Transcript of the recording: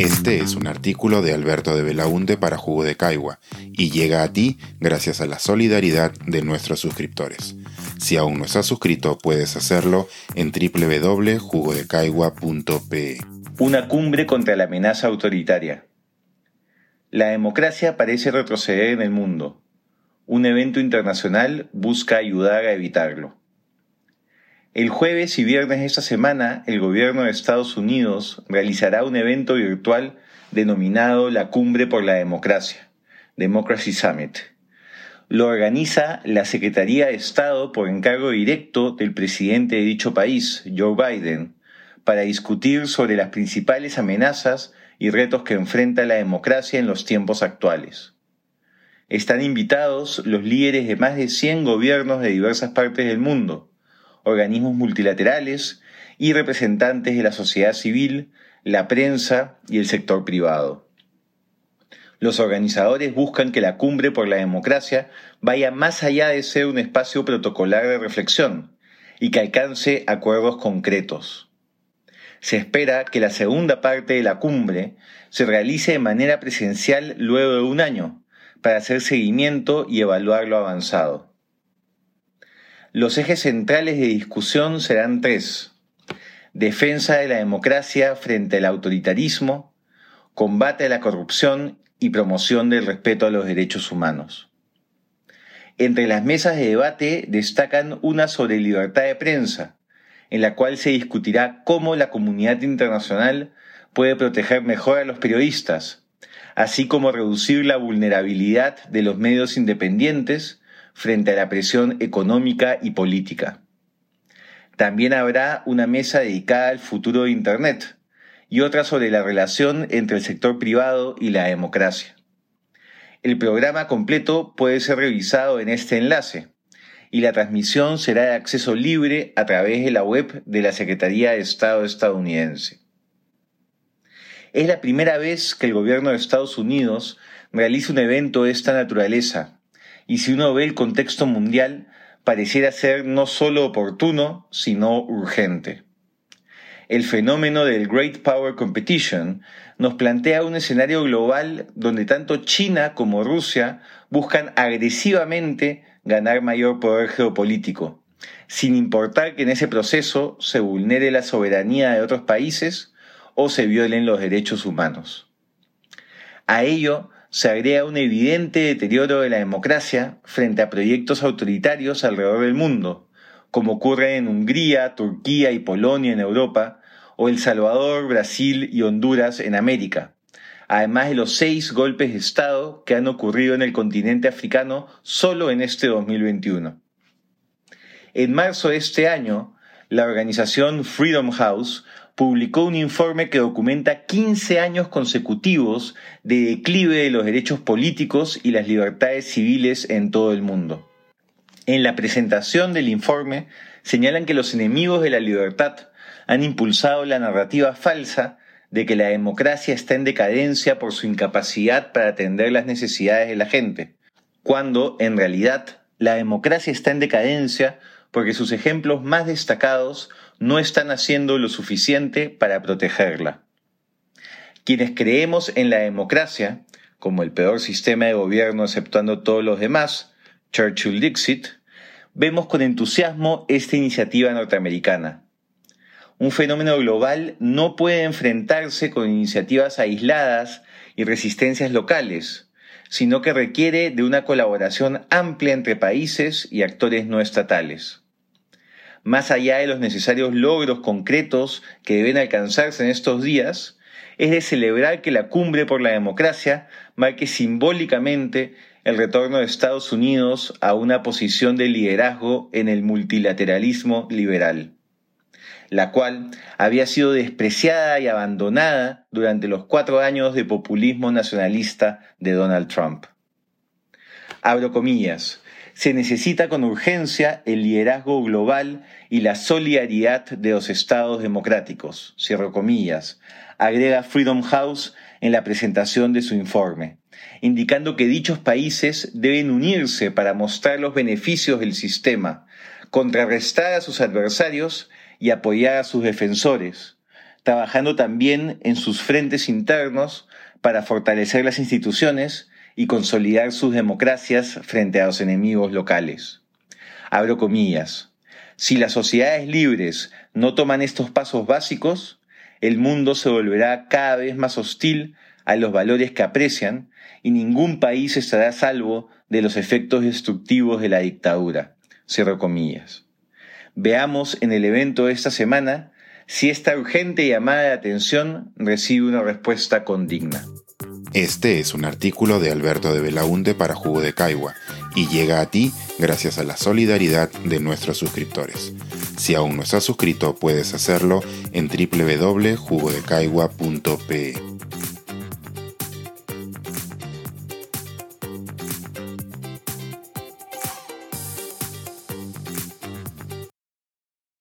Este es un artículo de Alberto de Belaunte para Jugo de Caigua y llega a ti gracias a la solidaridad de nuestros suscriptores. Si aún no estás suscrito, puedes hacerlo en www.jugodecaigua.pe. Una cumbre contra la amenaza autoritaria. La democracia parece retroceder en el mundo. Un evento internacional busca ayudar a evitarlo. El jueves y viernes de esta semana, el gobierno de Estados Unidos realizará un evento virtual denominado la Cumbre por la Democracia, Democracy Summit. Lo organiza la Secretaría de Estado por encargo directo del presidente de dicho país, Joe Biden, para discutir sobre las principales amenazas y retos que enfrenta la democracia en los tiempos actuales. Están invitados los líderes de más de 100 gobiernos de diversas partes del mundo, organismos multilaterales y representantes de la sociedad civil, la prensa y el sector privado. Los organizadores buscan que la cumbre por la democracia vaya más allá de ser un espacio protocolar de reflexión y que alcance acuerdos concretos. Se espera que la segunda parte de la cumbre se realice de manera presencial luego de un año, para hacer seguimiento y evaluar lo avanzado. Los ejes centrales de discusión serán tres. Defensa de la democracia frente al autoritarismo, combate a la corrupción y promoción del respeto a los derechos humanos. Entre las mesas de debate destacan una sobre libertad de prensa, en la cual se discutirá cómo la comunidad internacional puede proteger mejor a los periodistas, así como reducir la vulnerabilidad de los medios independientes frente a la presión económica y política. También habrá una mesa dedicada al futuro de Internet y otra sobre la relación entre el sector privado y la democracia. El programa completo puede ser revisado en este enlace y la transmisión será de acceso libre a través de la web de la Secretaría de Estado estadounidense. Es la primera vez que el gobierno de Estados Unidos realiza un evento de esta naturaleza y si uno ve el contexto mundial, pareciera ser no solo oportuno, sino urgente. El fenómeno del Great Power Competition nos plantea un escenario global donde tanto China como Rusia buscan agresivamente ganar mayor poder geopolítico, sin importar que en ese proceso se vulnere la soberanía de otros países o se violen los derechos humanos. A ello se agrega un evidente deterioro de la democracia frente a proyectos autoritarios alrededor del mundo, como ocurre en Hungría, Turquía y Polonia en Europa, o El Salvador, Brasil y Honduras en América, además de los seis golpes de Estado que han ocurrido en el continente africano solo en este 2021. En marzo de este año, la organización Freedom House publicó un informe que documenta 15 años consecutivos de declive de los derechos políticos y las libertades civiles en todo el mundo. En la presentación del informe señalan que los enemigos de la libertad han impulsado la narrativa falsa de que la democracia está en decadencia por su incapacidad para atender las necesidades de la gente, cuando en realidad la democracia está en decadencia porque sus ejemplos más destacados no están haciendo lo suficiente para protegerla. Quienes creemos en la democracia, como el peor sistema de gobierno exceptuando todos los demás, Churchill Dixit, vemos con entusiasmo esta iniciativa norteamericana. Un fenómeno global no puede enfrentarse con iniciativas aisladas y resistencias locales, sino que requiere de una colaboración amplia entre países y actores no estatales más allá de los necesarios logros concretos que deben alcanzarse en estos días, es de celebrar que la cumbre por la democracia marque simbólicamente el retorno de Estados Unidos a una posición de liderazgo en el multilateralismo liberal, la cual había sido despreciada y abandonada durante los cuatro años de populismo nacionalista de Donald Trump. Abro comillas, se necesita con urgencia el liderazgo global y la solidaridad de los estados democráticos, cierro comillas, agrega Freedom House en la presentación de su informe, indicando que dichos países deben unirse para mostrar los beneficios del sistema, contrarrestar a sus adversarios y apoyar a sus defensores, trabajando también en sus frentes internos para fortalecer las instituciones y consolidar sus democracias frente a los enemigos locales. Abro comillas. Si las sociedades libres no toman estos pasos básicos, el mundo se volverá cada vez más hostil a los valores que aprecian y ningún país estará a salvo de los efectos destructivos de la dictadura. Cierro comillas. Veamos en el evento de esta semana si esta urgente llamada de atención recibe una respuesta condigna. Este es un artículo de Alberto de Belaunte para Jugo de Caigua y llega a ti gracias a la solidaridad de nuestros suscriptores. Si aún no estás suscrito, puedes hacerlo en www.jugodecaigua.pe.